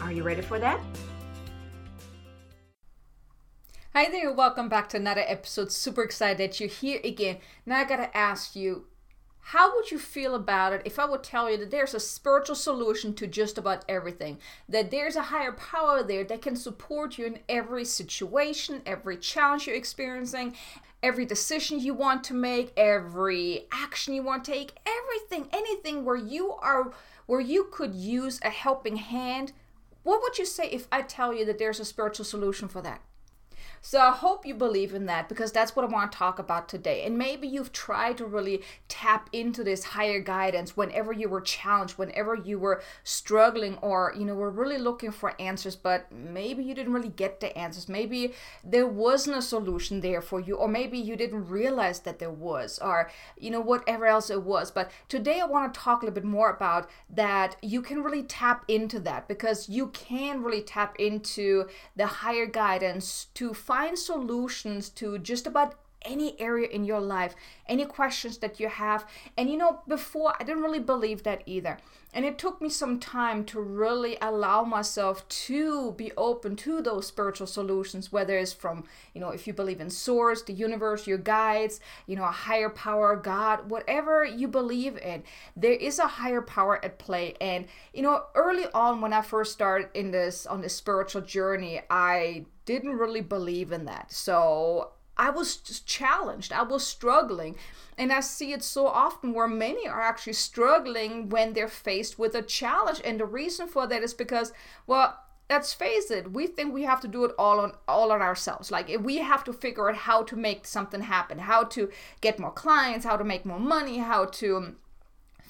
Are you ready for that? Hi there, welcome back to another episode. Super excited that you're here again. Now I gotta ask you, how would you feel about it if I would tell you that there's a spiritual solution to just about everything? That there's a higher power there that can support you in every situation, every challenge you're experiencing, every decision you want to make, every action you want to take, everything, anything where you are where you could use a helping hand what would you say if I tell you that there's a spiritual solution for that? So I hope you believe in that because that's what I want to talk about today. And maybe you've tried to really tap into this higher guidance whenever you were challenged, whenever you were struggling or you know were really looking for answers, but maybe you didn't really get the answers. Maybe there wasn't a solution there for you, or maybe you didn't realize that there was, or you know whatever else it was. But today I want to talk a little bit more about that you can really tap into that because you can really tap into the higher guidance to find find solutions to just about any area in your life, any questions that you have. And you know, before I didn't really believe that either. And it took me some time to really allow myself to be open to those spiritual solutions, whether it's from, you know, if you believe in source, the universe, your guides, you know, a higher power, God, whatever you believe in, there is a higher power at play. And, you know, early on when I first started in this on this spiritual journey, I didn't really believe in that. So I was challenged. I was struggling. And I see it so often where many are actually struggling when they're faced with a challenge. And the reason for that is because, well, let's face it, we think we have to do it all on all on ourselves. Like we have to figure out how to make something happen, how to get more clients, how to make more money, how to um,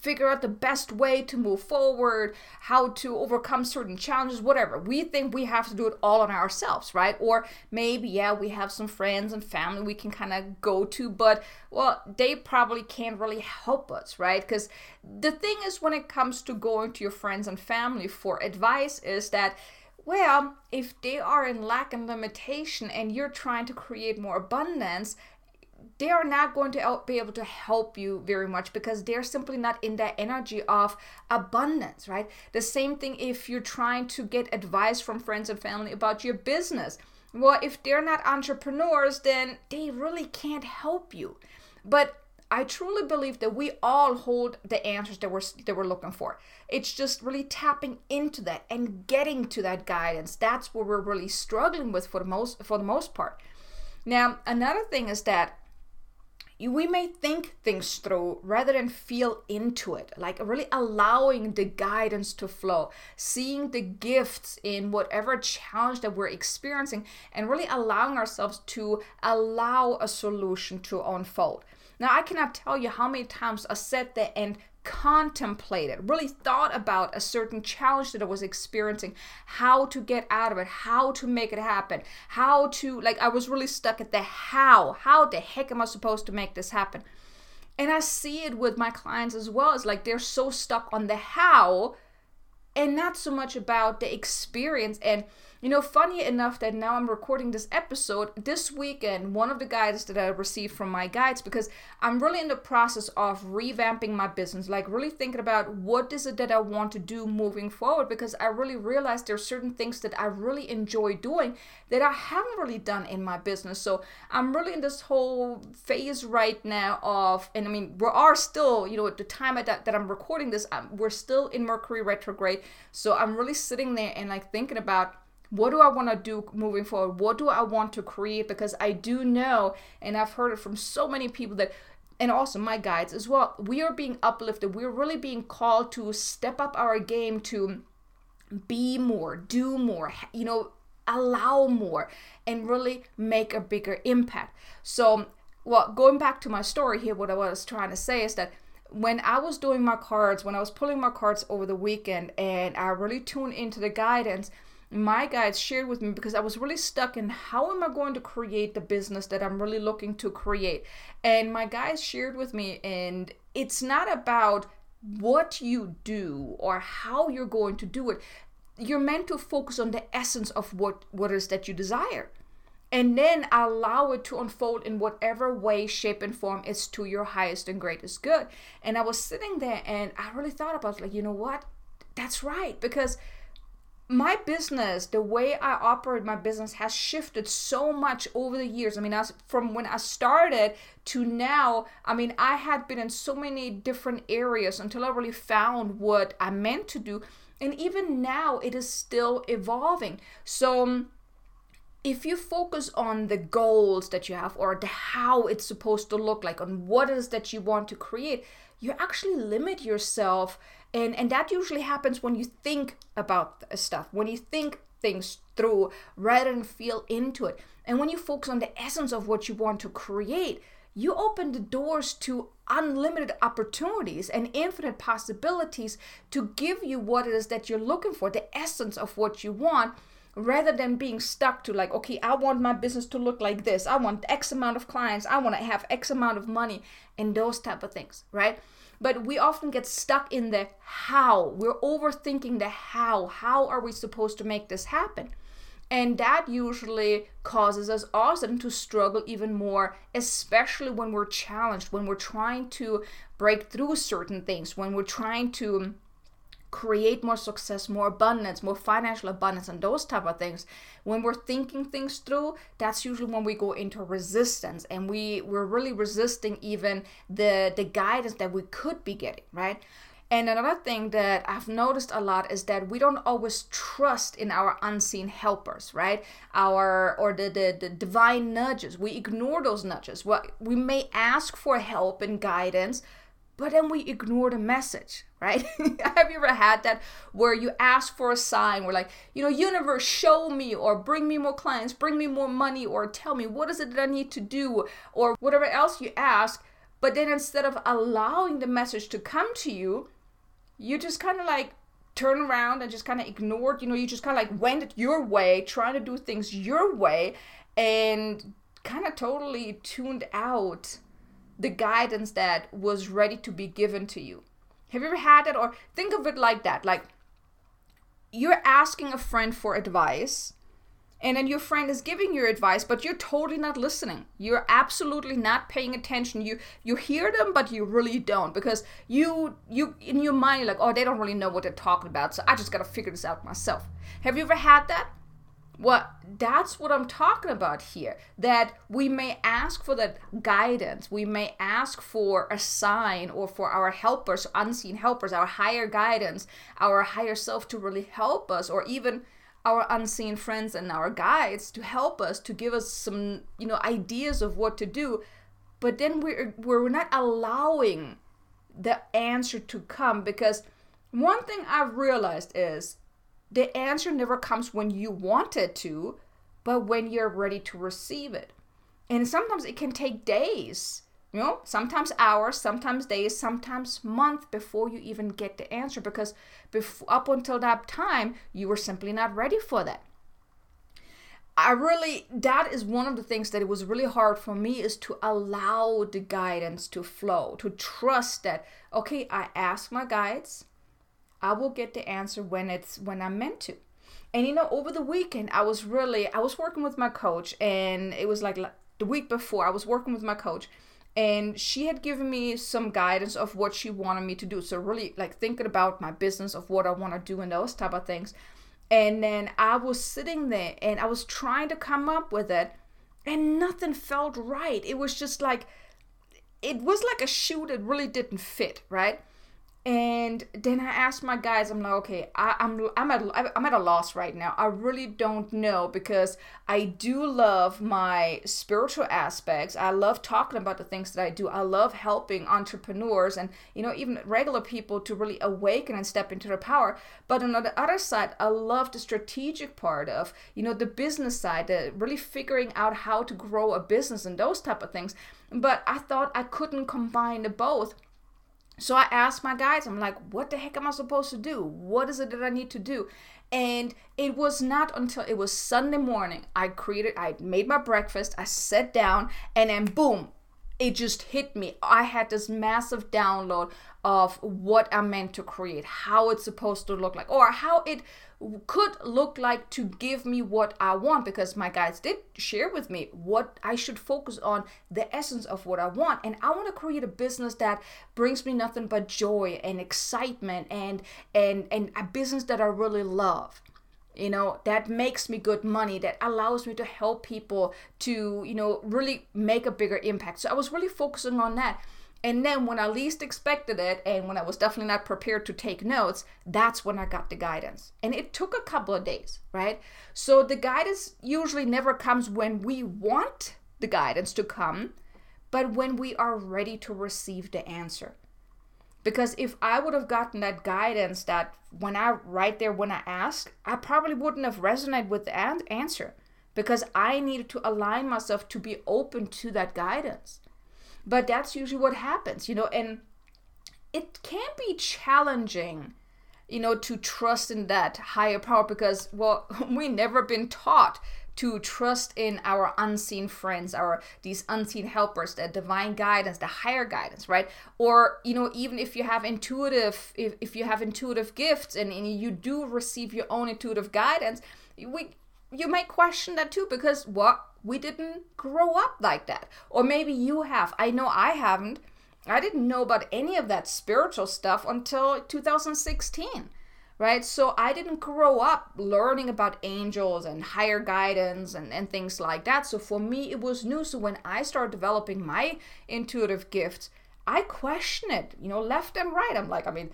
figure out the best way to move forward, how to overcome certain challenges, whatever. We think we have to do it all on ourselves, right? Or maybe, yeah, we have some friends and family we can kind of go to, but well, they probably can't really help us, right? Because the thing is, when it comes to going to your friends and family for advice, is that well, if they are in lack and limitation and you're trying to create more abundance, they are not going to be able to help you very much because they're simply not in that energy of abundance, right? The same thing if you're trying to get advice from friends and family about your business. Well, if they're not entrepreneurs, then they really can't help you. But I truly believe that we all hold the answers that we're that we're looking for. It's just really tapping into that and getting to that guidance. That's what we're really struggling with for the most for the most part. Now, another thing is that we may think things through rather than feel into it, like really allowing the guidance to flow, seeing the gifts in whatever challenge that we're experiencing, and really allowing ourselves to allow a solution to unfold. Now, I cannot tell you how many times I sat there and contemplated, really thought about a certain challenge that I was experiencing, how to get out of it, how to make it happen, how to, like, I was really stuck at the how. How the heck am I supposed to make this happen? And I see it with my clients as well. It's like they're so stuck on the how and not so much about the experience and you know, funny enough that now I'm recording this episode this weekend, one of the guides that I received from my guides, because I'm really in the process of revamping my business, like really thinking about what is it that I want to do moving forward, because I really realized there are certain things that I really enjoy doing that I haven't really done in my business. So I'm really in this whole phase right now of, and I mean, we are still, you know, at the time that, that I'm recording this, um, we're still in Mercury retrograde. So I'm really sitting there and like thinking about what do I want to do moving forward? What do I want to create? Because I do know, and I've heard it from so many people that, and also my guides as well, we are being uplifted. We're really being called to step up our game to be more, do more, you know, allow more, and really make a bigger impact. So, well, going back to my story here, what I was trying to say is that when I was doing my cards, when I was pulling my cards over the weekend, and I really tuned into the guidance, my guides shared with me because I was really stuck in how am I going to create the business that I'm really looking to create. And my guides shared with me, and it's not about what you do or how you're going to do it. You're meant to focus on the essence of what, what is that you desire. And then allow it to unfold in whatever way, shape, and form is to your highest and greatest good. And I was sitting there and I really thought about like, you know what? That's right. Because my business, the way I operate my business has shifted so much over the years. I mean, as from when I started to now, I mean, I had been in so many different areas until I really found what I meant to do. And even now, it is still evolving. So, um, if you focus on the goals that you have or the how it's supposed to look like, on what is that you want to create, you actually limit yourself and and that usually happens when you think about stuff when you think things through rather than feel into it. And when you focus on the essence of what you want to create you open the doors to unlimited opportunities and infinite possibilities to give you what it is that you're looking for the essence of what you want rather than being stuck to like okay i want my business to look like this. I want x amount of clients. I want to have x amount of money and those type of things right but we often get stuck in the how. We're overthinking the how. How are we supposed to make this happen? And that usually causes us also to struggle even more, especially when we're challenged, when we're trying to break through certain things, when we're trying to create more success, more abundance, more financial abundance, and those type of things. When we're thinking things through, that's usually when we go into resistance, and we we're really resisting even the the guidance that we could be getting, right? And another thing that I've noticed a lot is that we don't always trust in our unseen helpers, right? Our or the, the, the divine nudges. We ignore those nudges. Well, we may ask for help and guidance, but then we ignore the message, right? Have you ever had that where you ask for a sign where like, you know, universe, show me or bring me more clients, bring me more money or tell me what is it that I need to do or whatever else you ask, but then instead of allowing the message to come to you, you just kind of like turn around and just kind of ignored, you know, you just kind of like went it your way, trying to do things your way and kind of totally tuned out the guidance that was ready to be given to you. Have you ever had that? Or think of it like that like you're asking a friend for advice, and then your friend is giving you advice, but you're totally not listening. You're absolutely not paying attention. You you hear them, but you really don't because you you in your mind like, oh, they don't really know what they're talking about, so I just gotta figure this out myself. Have you ever had that? Well, that's what I'm talking about here. That we may ask for that guidance, we may ask for a sign or for our helpers, unseen helpers, our higher guidance, our higher self to really help us, or even our unseen friends and our guides to help us, to give us some, you know, ideas of what to do. But then we're we're not allowing the answer to come because one thing I've realized is the answer never comes when you want it to, but when you're ready to receive it. And sometimes it can take days, you know, sometimes hours, sometimes days, sometimes months before you even get the answer because before, up until that time, you were simply not ready for that. I really, that is one of the things that it was really hard for me is to allow the guidance to flow, to trust that, okay, I ask my guides, I will get the answer when it's when I'm meant to. And you know, over the weekend, I was really I was working with my coach, and it was like, the week before I was working with my coach, and she had given me some guidance of what she wanted me to do. So really, like thinking about my business of what I want to do and those type of things. And then I was sitting there and I was trying to come up with it, and nothing felt right. It was just like it was like a shoe that really didn't fit, right? And then I asked my guys, I'm like, okay, I, I'm I'm at I'm at a loss right now. I really don't know because I do love my spiritual aspects. I love talking about the things that I do. I love helping entrepreneurs and you know even regular people to really awaken and step into their power. But on the other side, I love the strategic part of you know the business side, the really figuring out how to grow a business and those type of things. But I thought I couldn't combine the both so I asked my guys, I'm like, what the heck am I supposed to do? What is it that I need to do? And it was not until it was Sunday morning I created, I made my breakfast, I sat down, and then boom, it just hit me. I had this massive download of what I'm meant to create, how it's supposed to look like, or how it could look like to give me what I want because my guides did share with me what I should focus on, the essence of what I want. And I want to create a business that brings me nothing but joy and excitement and and and a business that I really love you know that makes me good money that allows me to help people to you know really make a bigger impact so i was really focusing on that and then when I least expected it, and when I was definitely not prepared to take notes, that's when I got the guidance. And it took a couple of days, right? So the guidance usually never comes when we want the guidance to come, but when we are ready to receive the answer. Because if I would have gotten that guidance that when I right there when I asked, I probably wouldn't have resonated with the answer because I needed to align myself to be open to that guidance. But that's usually what happens, you know, and it can be challenging, you know, to trust in that higher power because, well, we never been taught to trust in our unseen friends our these unseen helpers the divine guidance the higher guidance right or you know even if you have intuitive if, if you have intuitive gifts and, and you do receive your own intuitive guidance we you might question that too because what we didn't grow up like that. Or maybe you have. I know I haven't. I didn't know about any of that spiritual stuff until 2016, right? So I didn't grow up learning about angels and higher guidance and, and things like that. So for me, it was new. So when I started developing my intuitive gifts, I question it, you know, left and right. I'm like, I mean,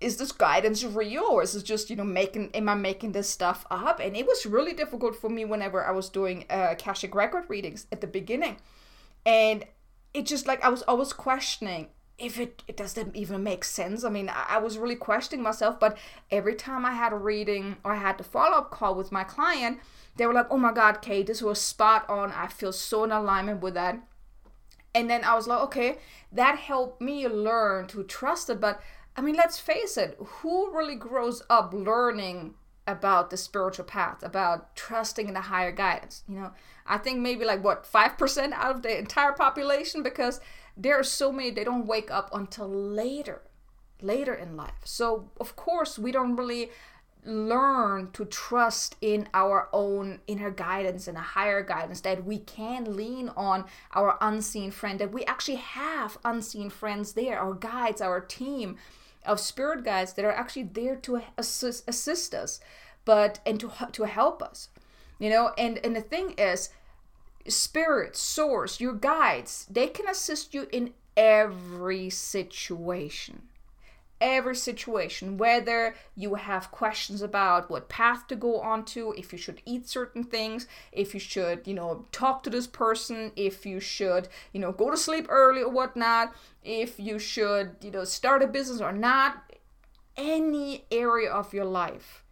is this guidance real or is it just you know making am i making this stuff up and it was really difficult for me whenever i was doing uh, akashic record readings at the beginning and it just like i was always questioning if it, it doesn't even make sense. I mean I, I was really questioning myself but every time i had a reading or i had the follow-up call with my client they were like oh my god kate this was spot on. I feel so in alignment with that. And then i was like okay that helped me learn to trust it. But I mean, let's face it, who really grows up learning about the spiritual path, about trusting in the higher guidance? You know, I think maybe like what, 5% out of the entire population because there are so many, they don't wake up until later, later in life. So, of course, we don't really learn to trust in our own inner guidance and a higher guidance that we can lean on our unseen friend that we actually have unseen friends there our guides our team of spirit guides that are actually there to assist, assist us but and to to help us you know? And and the thing is spirit source your guides they can assist you in every situation every situation, whether you have questions about what path to go on to, if you should eat certain things, if you should, you know, talk to this person, if you should, you know, go to sleep early or whatnot, if you should, you know, start a business or not, any area of your life.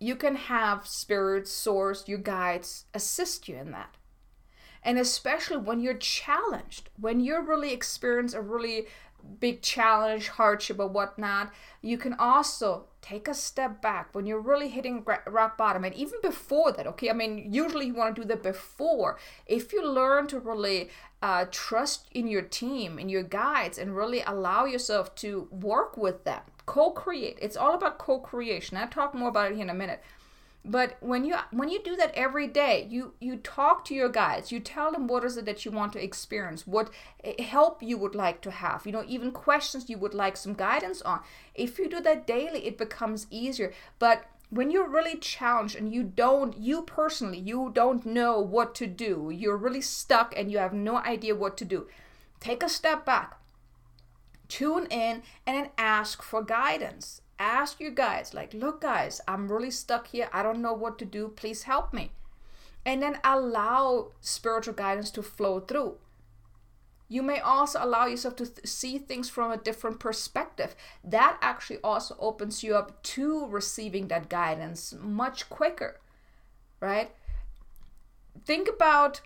You can have spirit, source, your guides assist you in that. And especially when you're challenged, when you really experience a really big challenge, hardship, or whatnot, you can also take a step back when you're really hitting rock bottom. And even before that, okay, I mean, usually you want to do that before. If you learn to really uh, trust in your team, in your guides, and really allow yourself to work with them, co create. It's all about co creation. I'll talk more about it here in a minute but when you when you do that every day you you talk to your guides you tell them what is it that you want to experience what eh, help you would like to have you know even questions you would like some guidance on. If you do that daily it becomes easier. But when you're really challenged and you don't you personally you don't know what to do you're really stuck and you have no idea what to do take a step back tune in and then ask for guidance ask your guys, like look guys i'm really stuck here. I don't know what to do. Please help me. And then allow spiritual guidance to flow through. You may also allow yourself to th- see things from a different perspective. That actually also opens you up to receiving that guidance much quicker right? Think about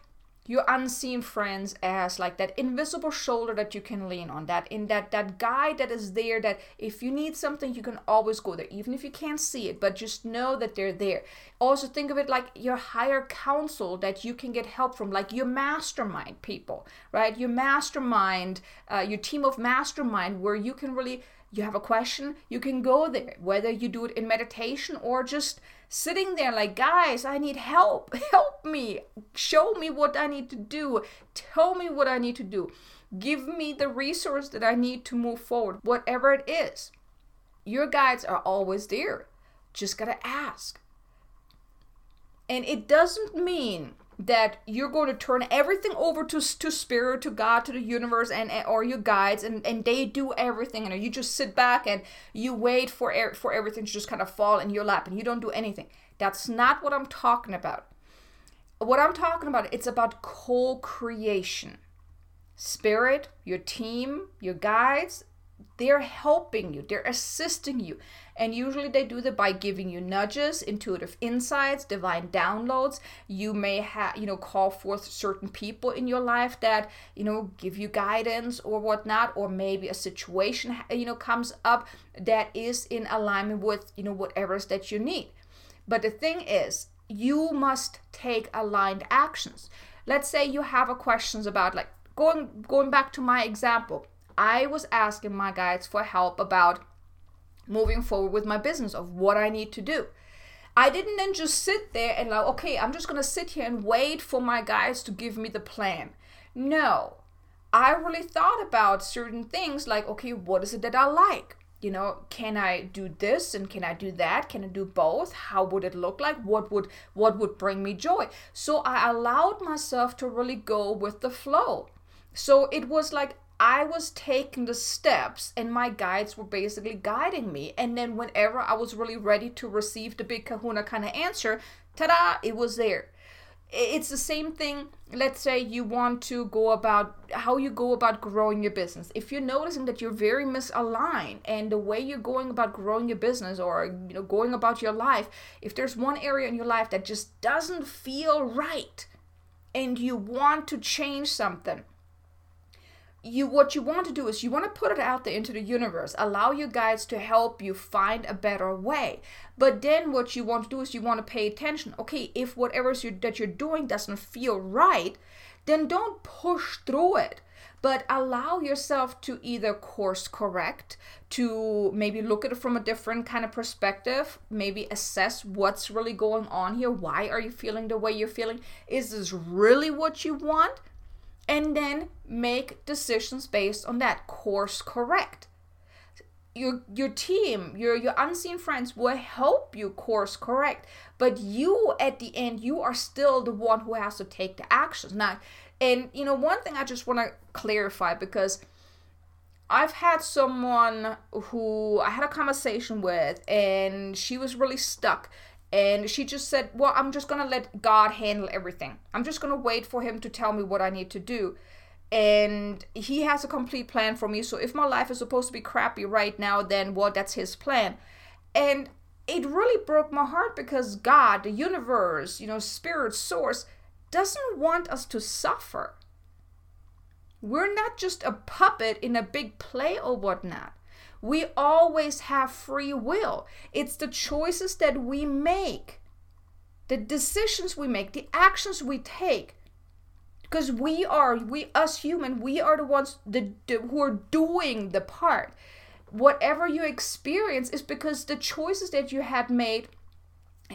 your unseen friends as like that invisible shoulder that you can lean on that in that that guy that is there that if you need something you can always go there even if you can't see it but just know that they're there. Also think of it like your higher counsel that you can get help from like your mastermind people right? Your mastermind uh, your team of mastermind where you can really you have a question you can go there whether you do it in meditation or just sitting there like, guys, I need help. Help me. Show me what I need to do. Tell me what I need to do. Give me the resource that I need to move forward, whatever it is. Your guides are always there. Just gotta ask. And it doesn't mean that you're going to turn everything over to to spirit to god to the universe and or your guides and and they do everything. And you just sit back and you wait for for everything to just kind of fall in your lap and you don't do anything. That's not what i'm talking about. What i'm talking about it's about co-creation. Spirit your team your guides they're helping you. They're assisting you and usually they do that by giving you nudges, intuitive insights, divine downloads. You may have, you know, call forth certain people in your life that, you know, give you guidance or whatnot, or maybe a situation, you know, comes up that is in alignment with, you know, whatever is that you need. But the thing is, you must take aligned actions. Let's say you have a questions about like going going back to my example. I was asking my guides for help about moving forward with my business of what I need to do. I didn't then just sit there and like, okay, I'm just gonna sit here and wait for my guys to give me the plan. No, I really thought about certain things like, okay, what is it that I like? You know, can I do this and can I do that? Can I do both? How would it look like? What would what would bring me joy? So I allowed myself to really go with the flow. So it was like I was taking the steps and my guides were basically guiding me. And then whenever I was really ready to receive the big kahuna kind of answer, ta-da, it was there. It's the same thing. Let's say you want to go about how you go about growing your business. If you're noticing that you're very misaligned and the way you're going about growing your business or you know going about your life, if there's one area in your life that just doesn't feel right and you want to change something, you what you want to do is you want to put it out there into the universe allow your guides to help you find a better way. But then what you want to do is you want to pay attention. Okay if whatever you, that you're doing doesn't feel right then don't push through it. But allow yourself to either course correct to maybe look at it from a different kind of perspective maybe assess what's really going on here why are you feeling the way you're feeling is this really what you want and then make decisions based on that. Course correct. Your your team your your unseen friends will help you course correct but you at the end you are still the one who has to take the actions. Now and you know one thing i just want to clarify because i've had someone who i had a conversation with and she was really stuck and she just said, Well, I'm just going to let God handle everything. I'm just going to wait for Him to tell me what I need to do. And He has a complete plan for me. So if my life is supposed to be crappy right now, then well, that's His plan. And it really broke my heart because God, the universe, you know, spirit, source, doesn't want us to suffer. We're not just a puppet in a big play or whatnot. We always have free will. It's the choices that we make, the decisions we make, the actions we take. Because we are, we us human, we are the ones who are doing the part. Whatever you experience is because the choices that you had made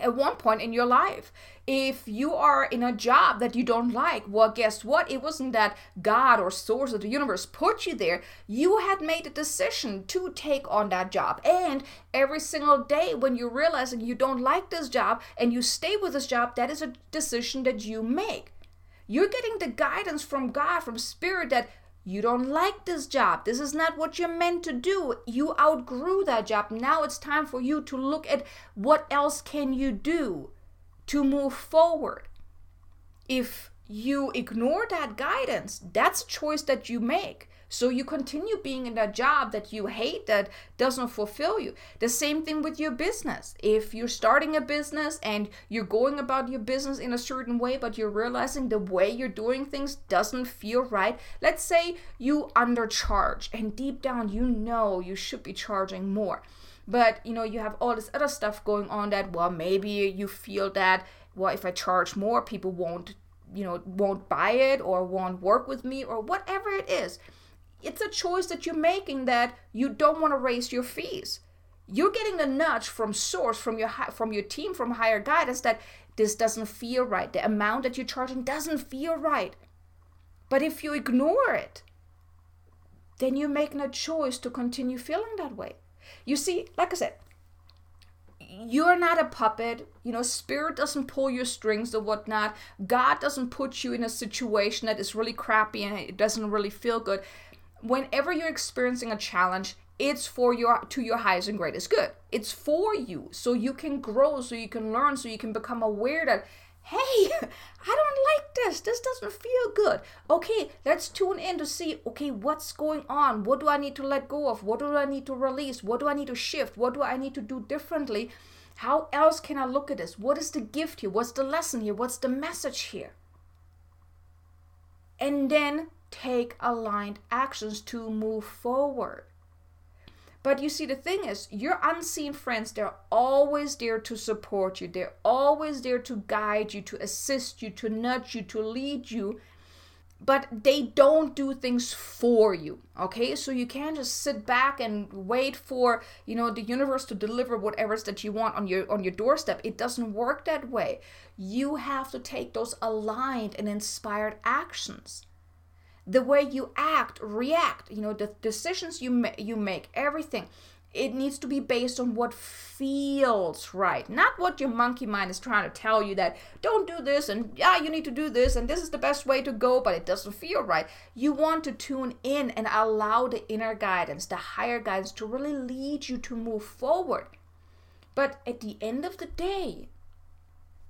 at one point in your life. If you are in a job that you don't like, well, guess what? It wasn't that God or source of the universe put you there. You had made a decision to take on that job. And every single day when you're realizing you don't like this job and you stay with this job, that is a decision that you make. You're getting the guidance from God, from Spirit, that you don't like this job. This is not what you're meant to do. You outgrew that job. Now it's time for you to look at what else can you do to move forward. If you ignore that guidance, that's a choice that you make. So you continue being in that job that you hate that doesn't fulfill you. The same thing with your business. If you're starting a business and you're going about your business in a certain way, but you're realizing the way you're doing things doesn't feel right, let's say you undercharge and deep down you know you should be charging more. But you know, you have all this other stuff going on that, well, maybe you feel that, well, if I charge more, people won't you know won't buy it or won't work with me or whatever it is it's a choice that you're making that you don't want to raise your fees. You're getting a nudge from source, from your from your team, from higher guidance that this doesn't feel right. The amount that you're charging doesn't feel right. But if you ignore it, then you're making a choice to continue feeling that way. You see, like I said, you're not a puppet. You know, spirit doesn't pull your strings or whatnot. God doesn't put you in a situation that is really crappy and it doesn't really feel good whenever you're experiencing a challenge, it's for your to your highest and greatest good. It's for you so you can grow, so you can learn, so you can become aware that hey, I don't like this. This doesn't feel good. Okay, let's tune in to see okay, what's going on? What do I need to let go of? What do I need to release? What do I need to shift? What do I need to do differently? How else can I look at this? What is the gift here? What's the lesson here? What's the message here? And then take aligned actions to move forward. But you see, the thing is, your unseen friends, they're always there to support you. They're always there to guide you, to assist you, to nudge you, to lead you. But they don't do things for you. Okay? So you can't just sit back and wait for, you know, the universe to deliver whatever's that you want on your on your doorstep. It doesn't work that way. You have to take those aligned and inspired actions the way you act, react, you know, the decisions you ma- you make, everything. It needs to be based on what feels right, not what your monkey mind is trying to tell you that don't do this and yeah, you need to do this and this is the best way to go, but it doesn't feel right. You want to tune in and allow the inner guidance, the higher guidance to really lead you to move forward. But at the end of the day,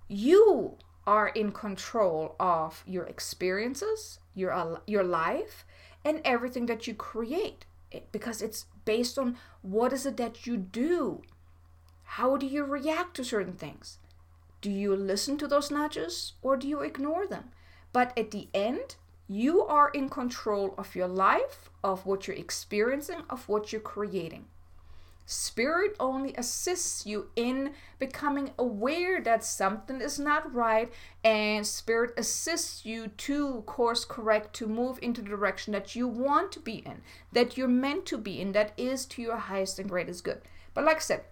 you are in control of your experiences, your your life, and everything that you create because it's based on what is it that you do. How do you react to certain things? Do you listen to those nudges or do you ignore them? But at the end, you are in control of your life, of what you're experiencing, of what you're creating. Spirit only assists you in becoming aware that something is not right, and Spirit assists you to course correct, to move into the direction that you want to be in, that you're meant to be in, that is to your highest and greatest good. But like I said,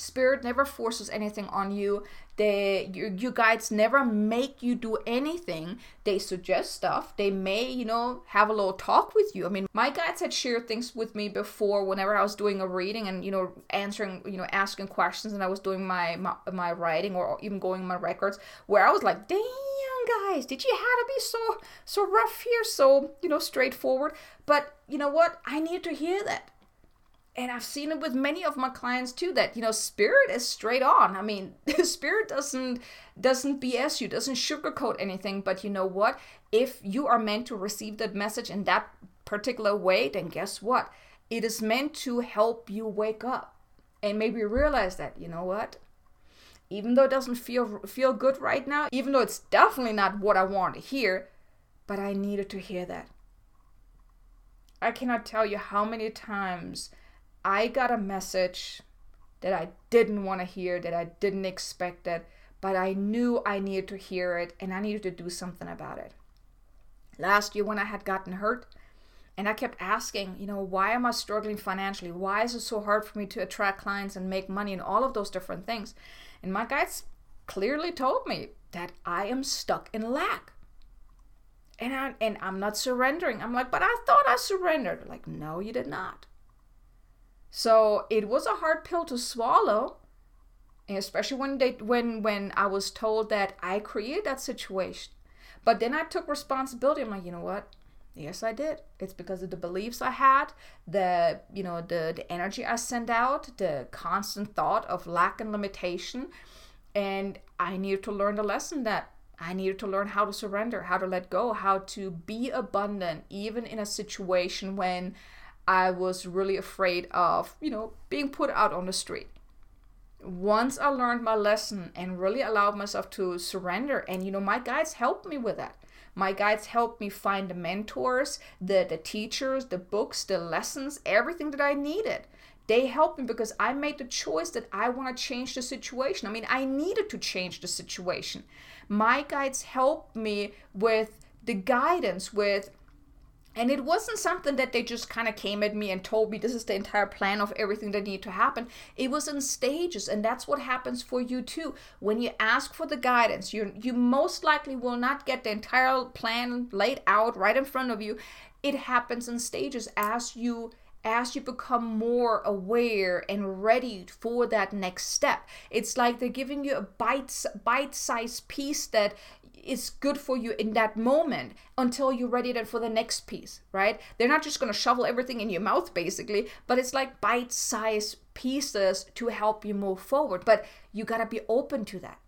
Spirit never forces anything on you. They your, your guides never make you do anything. They suggest stuff. They may, you know, have a little talk with you. I mean, my guides had shared things with me before whenever I was doing a reading and, you know, answering, you know, asking questions and I was doing my my, my writing or even going my records where I was like, "Damn, guys, did you have to be so so rough here, so, you know, straightforward?" But, you know what? I needed to hear that and I've seen it with many of my clients too that you know spirit is straight on. I mean, spirit doesn't doesn't BS you, doesn't sugarcoat anything, but you know what? If you are meant to receive that message in that particular way, then guess what? It is meant to help you wake up and maybe realize that, you know what? Even though it doesn't feel feel good right now, even though it's definitely not what I want to hear, but I needed to hear that. I cannot tell you how many times I got a message that I didn't want to hear, that I didn't expect it, but I knew I needed to hear it and I needed to do something about it. Last year, when I had gotten hurt, and I kept asking, you know, why am I struggling financially? Why is it so hard for me to attract clients and make money and all of those different things? And my guides clearly told me that I am stuck in lack. And, I, and I'm not surrendering. I'm like, but I thought I surrendered. Like, no, you did not. So it was a hard pill to swallow, especially when they when when I was told that I created that situation. But then I took responsibility. I'm like, you know what? Yes, I did. It's because of the beliefs I had, the you know the the energy I sent out, the constant thought of lack and limitation, and I needed to learn the lesson that I needed to learn how to surrender, how to let go, how to be abundant, even in a situation when I was really afraid of, you know, being put out on the street. Once I learned my lesson and really allowed myself to surrender, and you know, my guides helped me with that. My guides helped me find the mentors, the, the teachers, the books, the lessons, everything that I needed. They helped me because I made the choice that I want to change the situation. I mean, I needed to change the situation. My guides helped me with the guidance, with and it wasn't something that they just kind of came at me and told me this is the entire plan of everything that needed to happen. It was in stages, and that's what happens for you too. When you ask for the guidance, you you most likely will not get the entire plan laid out right in front of you. It happens in stages as you as you become more aware and ready for that next step. It's like they're giving you a bite bite-sized piece that is good for you in that moment until you're ready then for the next piece, right? They're not just going to shovel everything in your mouth basically, but it's like bite-sized pieces to help you move forward. But you got to be open to that.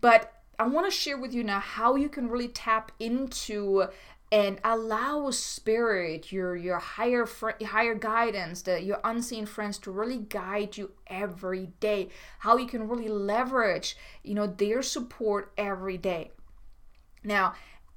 But I want to share with you now how you can really tap into and allow spirit your your higher fr- higher guidance the your unseen friends to really guide you every day how you can really leverage you know their support every day now,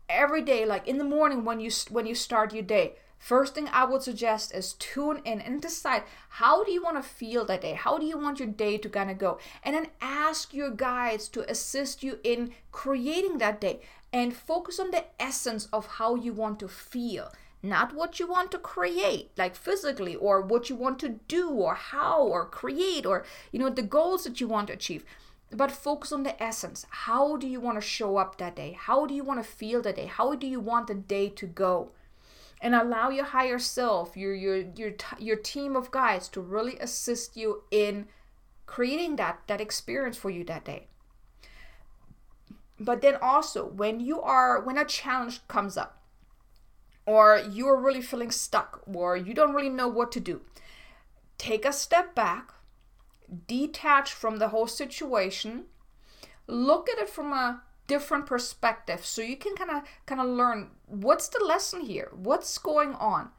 every day, like in the morning when you when you start your day, first thing I would suggest is tune in and decide how do you want to feel that day? How do you want your day to kind of go? And then ask your guides to assist you in creating that day and focus on the essence of how you want to feel not what you want to create like physically or what you want to do or how or create or you know the goals that you want to achieve but focus on the essence. How do you want to show up that day? How do you want to feel that day? How do you want the day to go? And allow your higher self, your your your your team of guides to really assist you in creating that that experience for you that day. But then also when you are when a challenge comes up or you're really feeling stuck or you don't really know what to do, take a step back detach from the whole situation, look at it from a different perspective so you can kind of kind of learn what's the lesson here? What's going on?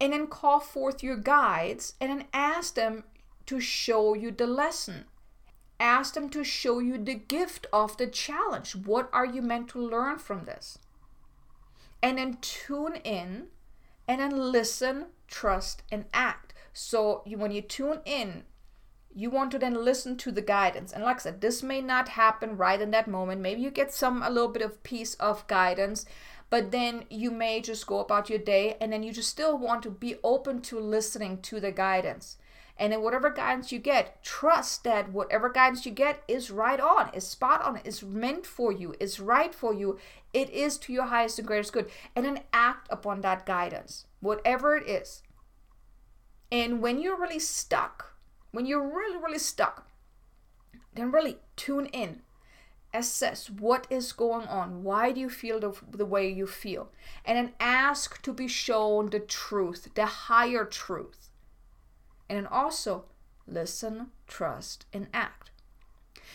And then call forth your guides and then ask them to show you the lesson. Ask them to show you the gift of the challenge. What are you meant to learn from this? And then tune in and then listen, trust, and act. So you, when you tune in you want to then listen to the guidance. And like I said, this may not happen right in that moment. Maybe you get some a little bit of piece of guidance, but then you may just go about your day and then you just still want to be open to listening to the guidance. And then whatever guidance you get, trust that whatever guidance you get is right on, is spot on, is meant for you, is right for you. It is to your highest and greatest good. And then act upon that guidance, whatever it is. And when you're really stuck, when you're really, really stuck, then really tune in. Assess what is going on. Why do you feel the, the way you feel? And then ask to be shown the truth, the higher truth. And also listen, trust, and act.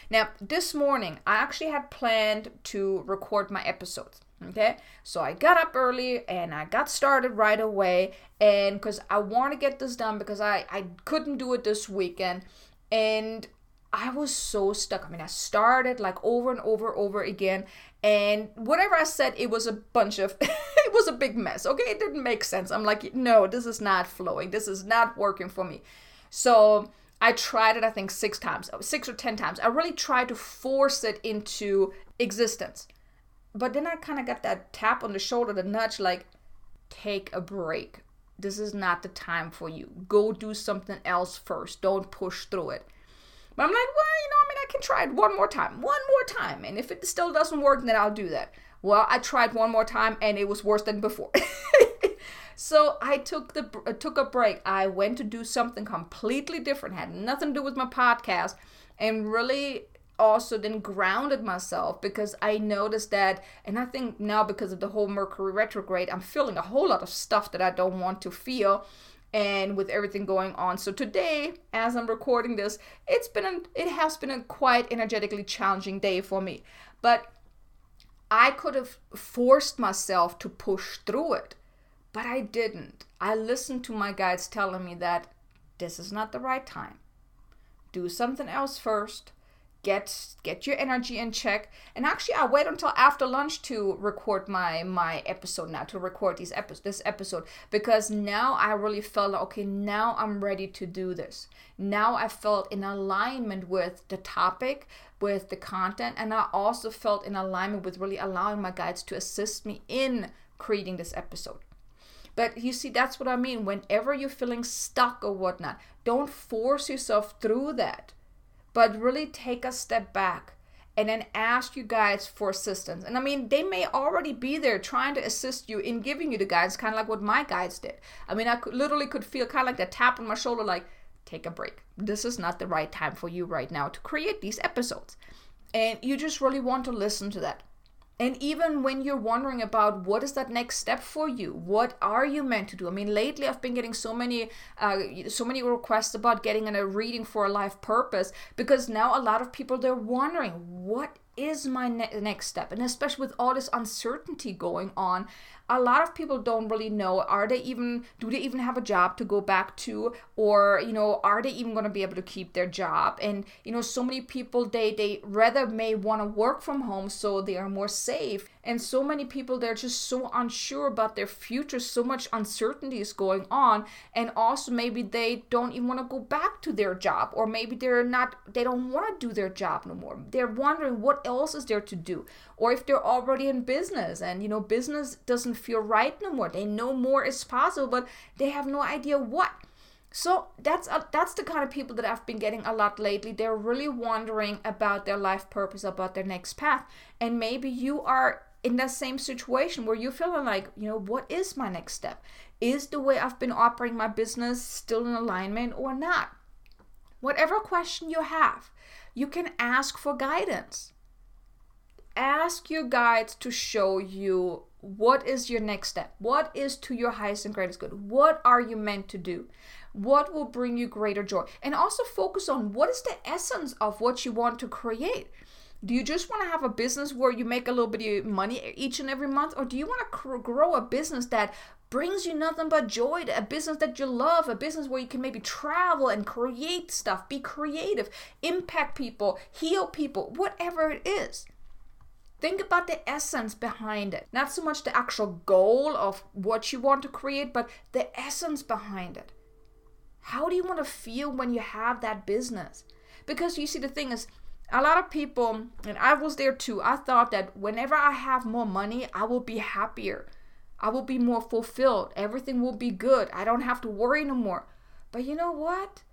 Now, this morning, I actually had planned to record my episodes. Okay, so I got up early and I got started right away, and because I want to get this done because I I couldn't do it this weekend, and I was so stuck. I mean, I started like over and over over again, and whatever I said, it was a bunch of, it was a big mess. Okay, it didn't make sense. I'm like, no, this is not flowing. This is not working for me. So I tried it, I think, six times, six or ten times. I really tried to force it into existence but then I kind of got that tap on the shoulder, the nudge, like, take a break. This is not the time for you. Go do something else first. Don't push through it. But I'm like, well, you know, I mean, I can try it one more time, one more time. And if it still doesn't work, then I'll do that. Well, I tried one more time and it was worse than before. so I took the uh, took a break. I went to do something completely different, had nothing to do with my podcast, and really also then grounded myself because I noticed that, and I think now because of the whole Mercury retrograde, I'm feeling a whole lot of stuff that I don't want to feel and with everything going on. So today, as I'm recording this, it's been an, it has been a quite energetically challenging day for me. But I could have forced myself to push through it, but I didn't. I listened to my guides telling me that this is not the right time. Do something else first get get your energy in check. And actually i wait until after lunch to record my my episode now to record these episodes this episode. Because now i really felt like, okay now i'm ready to do this. Now i felt in alignment with the topic with the content and i also felt in alignment with really allowing my guides to assist me in creating this episode. But you see, that's what I mean. Whenever you're feeling stuck or whatnot, don't force yourself through that but really take a step back and then ask you guys for assistance. And I mean, they may already be there trying to assist you in giving you the guidance, kind of like what my guides did. I mean, I could, literally could feel kind of like that tap on my shoulder, like, take a break. This is not the right time for you right now to create these episodes. And you just really want to listen to that. And even when you're wondering about what is that next step for you, what are you meant to do? I mean, lately I've been getting so many, uh, so many requests about getting in a reading for a life purpose because now a lot of people they're wondering what is my ne- next step, and especially with all this uncertainty going on, a lot of people don't really know are they even do they even have a job to go back to? Or you know are they even going to be able to keep their job? And you know so many people they they rather may want to work from home so they are more safe and so many people they're just so unsure about their future so much uncertainty is going on. And also maybe they don't even want to go back to their job or maybe they're not they don't want to do their job no more. They're wondering what else is there to do or if they're already in business. And you know business doesn't feel right no more. They know more is possible but they have no idea what. So that's a, that's the kind of people that I've been getting a lot lately. They're really wondering about their life purpose, about their next path, and maybe you are in that same situation where you're feeling like, you know, what is my next step? Is the way I've been operating my business still in alignment or not? Whatever question you have, you can ask for guidance. Ask your guides to show you what is your next step. What is to your highest and greatest good? What are you meant to do? What will bring you greater joy? And also focus on what is the essence of what you want to create do you just want to have a business where you make a little bit of money each and every month or do you want to grow a business that brings you nothing but joy a business that you love a business where you can maybe travel and create stuff be creative impact people heal people whatever it is Think about the essence behind it. Not so much the actual goal of what you want to create, but the essence behind it. How do you want to feel when you have that business? Because you see, the thing is, a lot of people, and I was there too, I thought that whenever I have more money, I will be happier. I will be more fulfilled. Everything will be good. I don't have to worry no more. But you know what?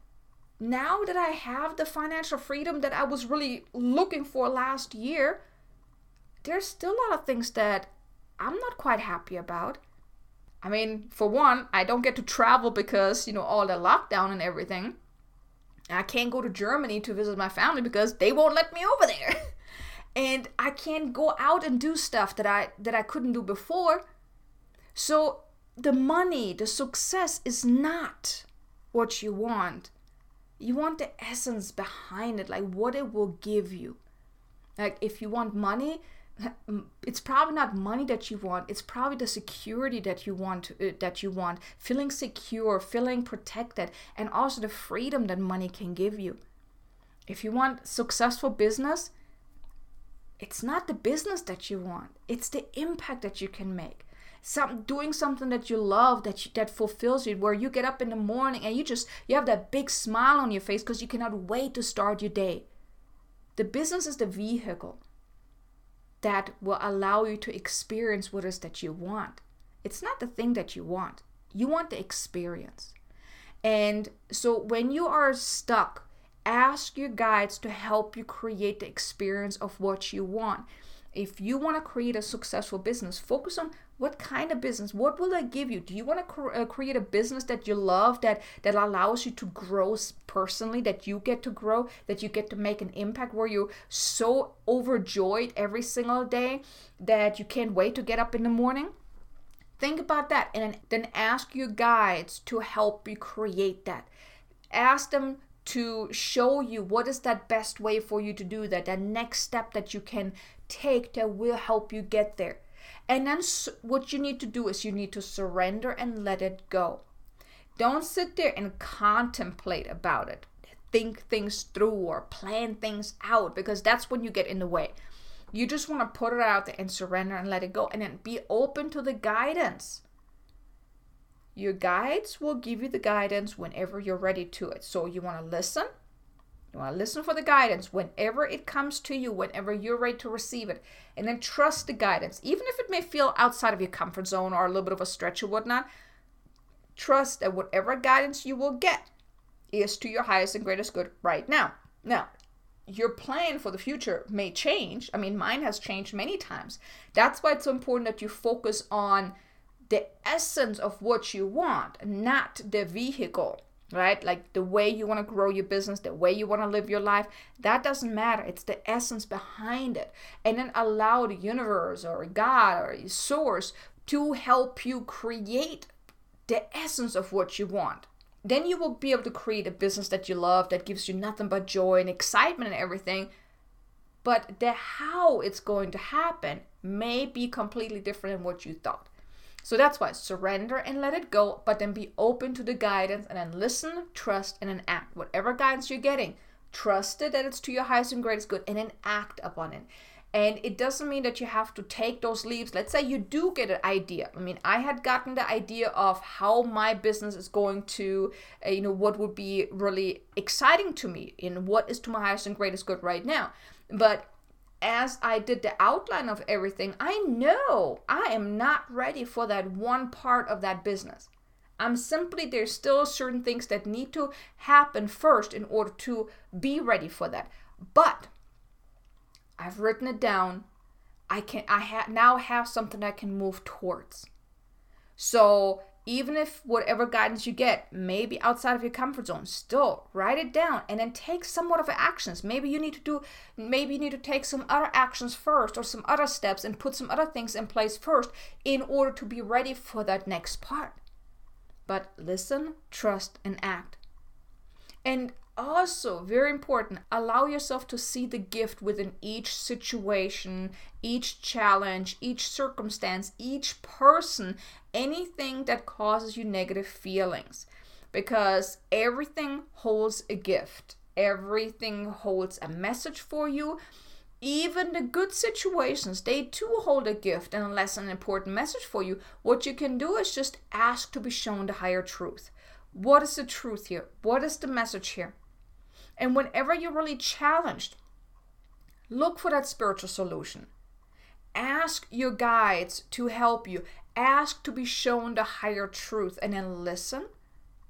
Now that I have the financial freedom that I was really looking for last year, there's still a lot of things that I'm not quite happy about. I mean, for one, I don't get to travel because, you know, all the lockdown and everything. I can't go to Germany to visit my family because they won't let me over there. and I can't go out and do stuff that I that I couldn't do before. So the money, the success is not what you want. You want the essence behind it, like what it will give you. Like if you want money, it's probably not money that you want it's probably the security that you want uh, that you want feeling secure feeling protected and also the freedom that money can give you. If you want successful business it's not the business that you want it's the impact that you can make. Some doing something that you love that you, that fulfills you where you get up in the morning and you just you have that big smile on your face because you cannot wait to start your day. The business is the vehicle that will allow you to experience what is that you want. It's not the thing that you want, you want the experience. And so when you are stuck, ask your guides to help you create the experience of what you want. If you want to create a successful business, focus on what kind of business? What will that give you? Do you want to uh, create a business that you love that that allows you to grow personally that you get to grow that you get to make an impact where you're so overjoyed every single day that you can't wait to get up in the morning? Think about that and then ask your guides to help you create that. Ask them to show you what is that best way for you to do that that next step that you can take that will help you get there and then what you need to do is you need to surrender and let it go. Don't sit there and contemplate about it. Think things through or plan things out because that's when you get in the way. You just want to put it out there and surrender and let it go and then be open to the guidance. Your guides will give you the guidance whenever you're ready to it. So you want to listen you want to listen for the guidance whenever it comes to you, whenever you're ready to receive it. And then trust the guidance. Even if it may feel outside of your comfort zone or a little bit of a stretch or whatnot, trust that whatever guidance you will get is to your highest and greatest good right now. Now, your plan for the future may change. I mean, mine has changed many times. That's why it's so important that you focus on the essence of what you want, not the vehicle right? Like the way you want to grow your business, the way you want to live your life, that doesn't matter. It's the essence behind it. And then allow the universe or God or source to help you create the essence of what you want. Then you will be able to create a business that you love, that gives you nothing but joy and excitement and everything. But the how it's going to happen may be completely different than what you thought. So that's why surrender and let it go, but then be open to the guidance and then listen, trust, and then act. Whatever guidance you're getting, trust it that it's to your highest and greatest good and then act upon it. And it doesn't mean that you have to take those leaps. Let's say you do get an idea. I mean, I had gotten the idea of how my business is going to, uh, you know, what would be really exciting to me and what is to my highest and greatest good right now. But as I did the outline of everything, I know I am not ready for that one part of that business. I'm simply, there's still certain things that need to happen first in order to be ready for that. But I've written it down. I can, I ha- now have something I can move towards. So even if whatever guidance you get may be outside of your comfort zone still write it down and then take somewhat of actions. Maybe you need to do maybe you need to take some other actions first or some other steps and put some other things in place first in order to be ready for that next part. But listen trust and act. And also very important allow yourself to see the gift within each situation each challenge each circumstance each person anything that causes you negative feelings. Because everything holds a gift. Everything holds a message for you. Even the good situations they too hold a gift and a an important message for you. What you can do is just ask to be shown the higher truth. What is the truth here? What is the message here and whenever you're really challenged, look for that spiritual solution. Ask your guides to help you. Ask to be shown the higher truth and then listen,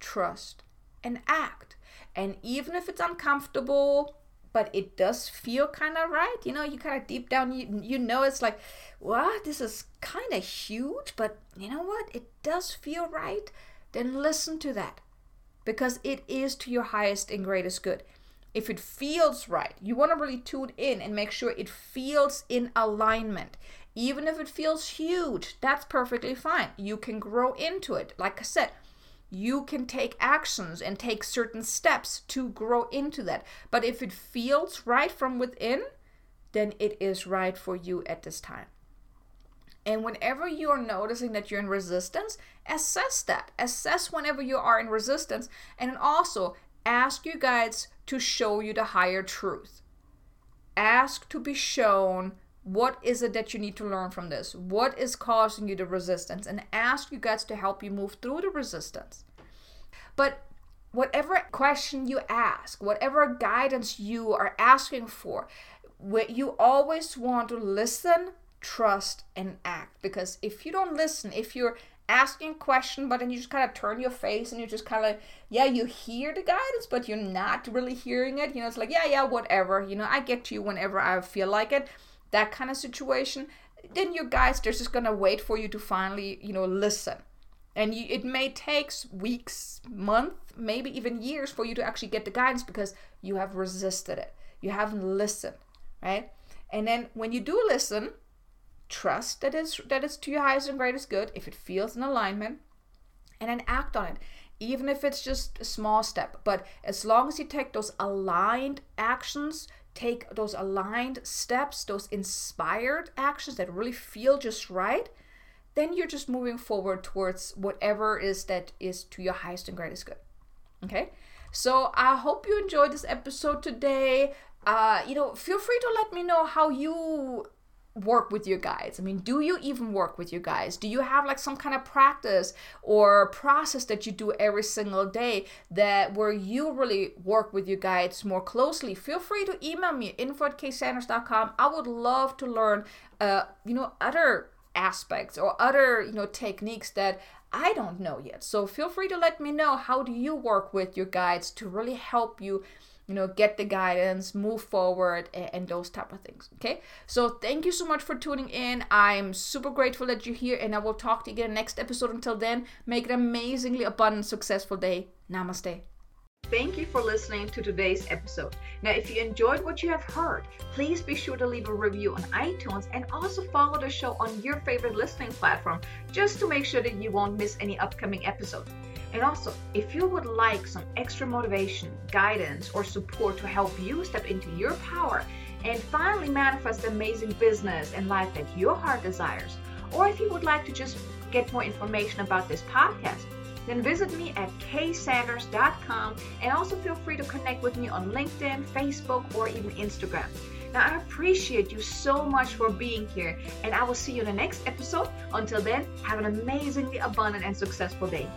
trust, and act. And even if it's uncomfortable, but it does feel kind of right, you know, you kind of deep down, you, you know, it's like, wow, This is kind of huge, but you know what? It does feel right. Then listen to that because it is to your highest and greatest good if it feels right. You want to really tune in and make sure it feels in alignment. Even if it feels huge, that's perfectly fine. You can grow into it. Like I said, you can take actions and take certain steps to grow into that. But if it feels right from within, then it is right for you at this time. And whenever you are noticing that you're in resistance, assess that. Assess whenever you are in resistance. And also ask your guides to show you the higher truth. Ask to be shown what is it that you need to learn from this? What is causing you the resistance? And ask you guys to help you move through the resistance. But whatever question you ask, whatever guidance you are asking for, you always want to listen, trust, and act. Because if you don't listen, if you're asking a question, but then you just kind of turn your face and you just kind of, yeah, you hear the guidance, but you're not really hearing it. You know, it's like, yeah, yeah, whatever. You know, I get to you whenever I feel like it. That kind of situation, then your guides they're just gonna wait for you to finally, you know, listen. And you, it may take weeks, month, maybe even years for you to actually get the guidance because you have resisted it. You haven't listened, right? And then when you do listen, trust that is that is to your highest and greatest good if it feels in alignment, and then act on it even if it's just a small step. But as long as you take those aligned actions, take those aligned steps, those inspired actions that really feel just right, then you're just moving forward towards whatever is that is to your highest and greatest good. Okay? So I hope you enjoyed this episode today. Uh, you know, feel free to let me know how you work with your guides? I mean, do you even work with your guides? Do you have like some kind of practice or process that you do every single day that where you really work with your guides more closely? Feel free to email me info at ksanders.com. I would love to learn, uh, you know, other aspects or other, you know, techniques that I don't know yet. So feel free to let me know how do you work with your guides to really help you you know get the guidance move forward and, and, those type of things okay? So thank you so much for tuning in. I'm super grateful that you're here and i will talk to you again next episode. Until then make an amazingly abundant successful day. Namaste. Thank you for listening to today's episode. Now, if you enjoyed what you have heard, please be sure to leave a review on iTunes and also follow the show on your favorite listening platform just to make sure that you won't miss any upcoming episodes. And also, if you would like some extra motivation, guidance, or support to help you step into your power and finally manifest the amazing business and life that your heart desires, or if you would like to just get more information about this podcast, then visit me at ksanders.com and also feel free to connect with me on LinkedIn, Facebook, or even Instagram. Now, I appreciate you so much for being here, and I will see you in the next episode. Until then, have an amazingly abundant and successful day.